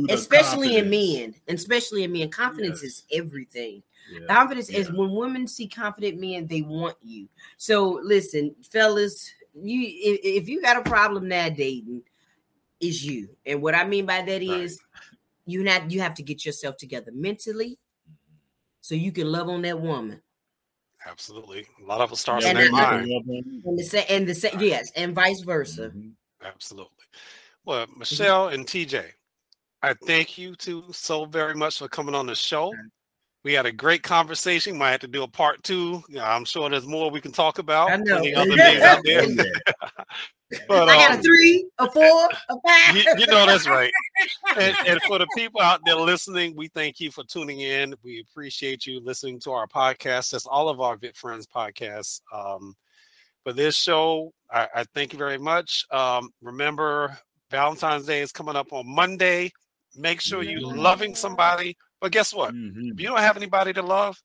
especially confidence. in men, especially in men. Confidence yes. is everything. Yeah. Confidence yeah. is when women see confident men, they want you. So listen, fellas, you if, if you got a problem now dating, is you. And what I mean by that right. is you not you have to get yourself together mentally so you can love on that woman. Absolutely. A lot of us start in their mind. And the same and the same yes, and vice versa. Mm-hmm. Absolutely. Well, mm-hmm. Michelle mm-hmm. and TJ, I thank you two so very much for coming on the show. We had a great conversation. Might have to do a part two. I'm sure there's more we can talk about. I know. Other things out there. (laughs) (laughs) but, I got um, a three, a four, a five. You, you know that's right. (laughs) And, and, for the people out there listening, we thank you for tuning in. We appreciate you listening to our podcast. That's all of our Vit Friends podcasts. Um, for this show, I, I, thank you very much. Um, remember, Valentine's Day is coming up on Monday. Make sure you're loving somebody but guess what? Mm-hmm. If you don't have anybody to love,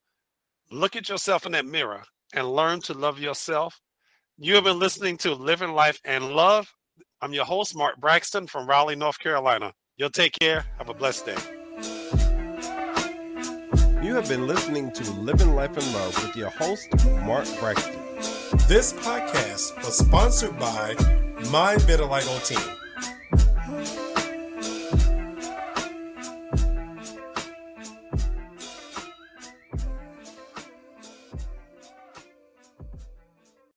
look at yourself in that mirror and learn to love yourself. You have been listening to Living Life and Love. I'm your host, Mark Braxton from Raleigh, North Carolina. You'll take care. Have a blessed day. You have been listening to Living Life and Love with your host, Mark Braxton. This podcast was sponsored by My Vitiligo Team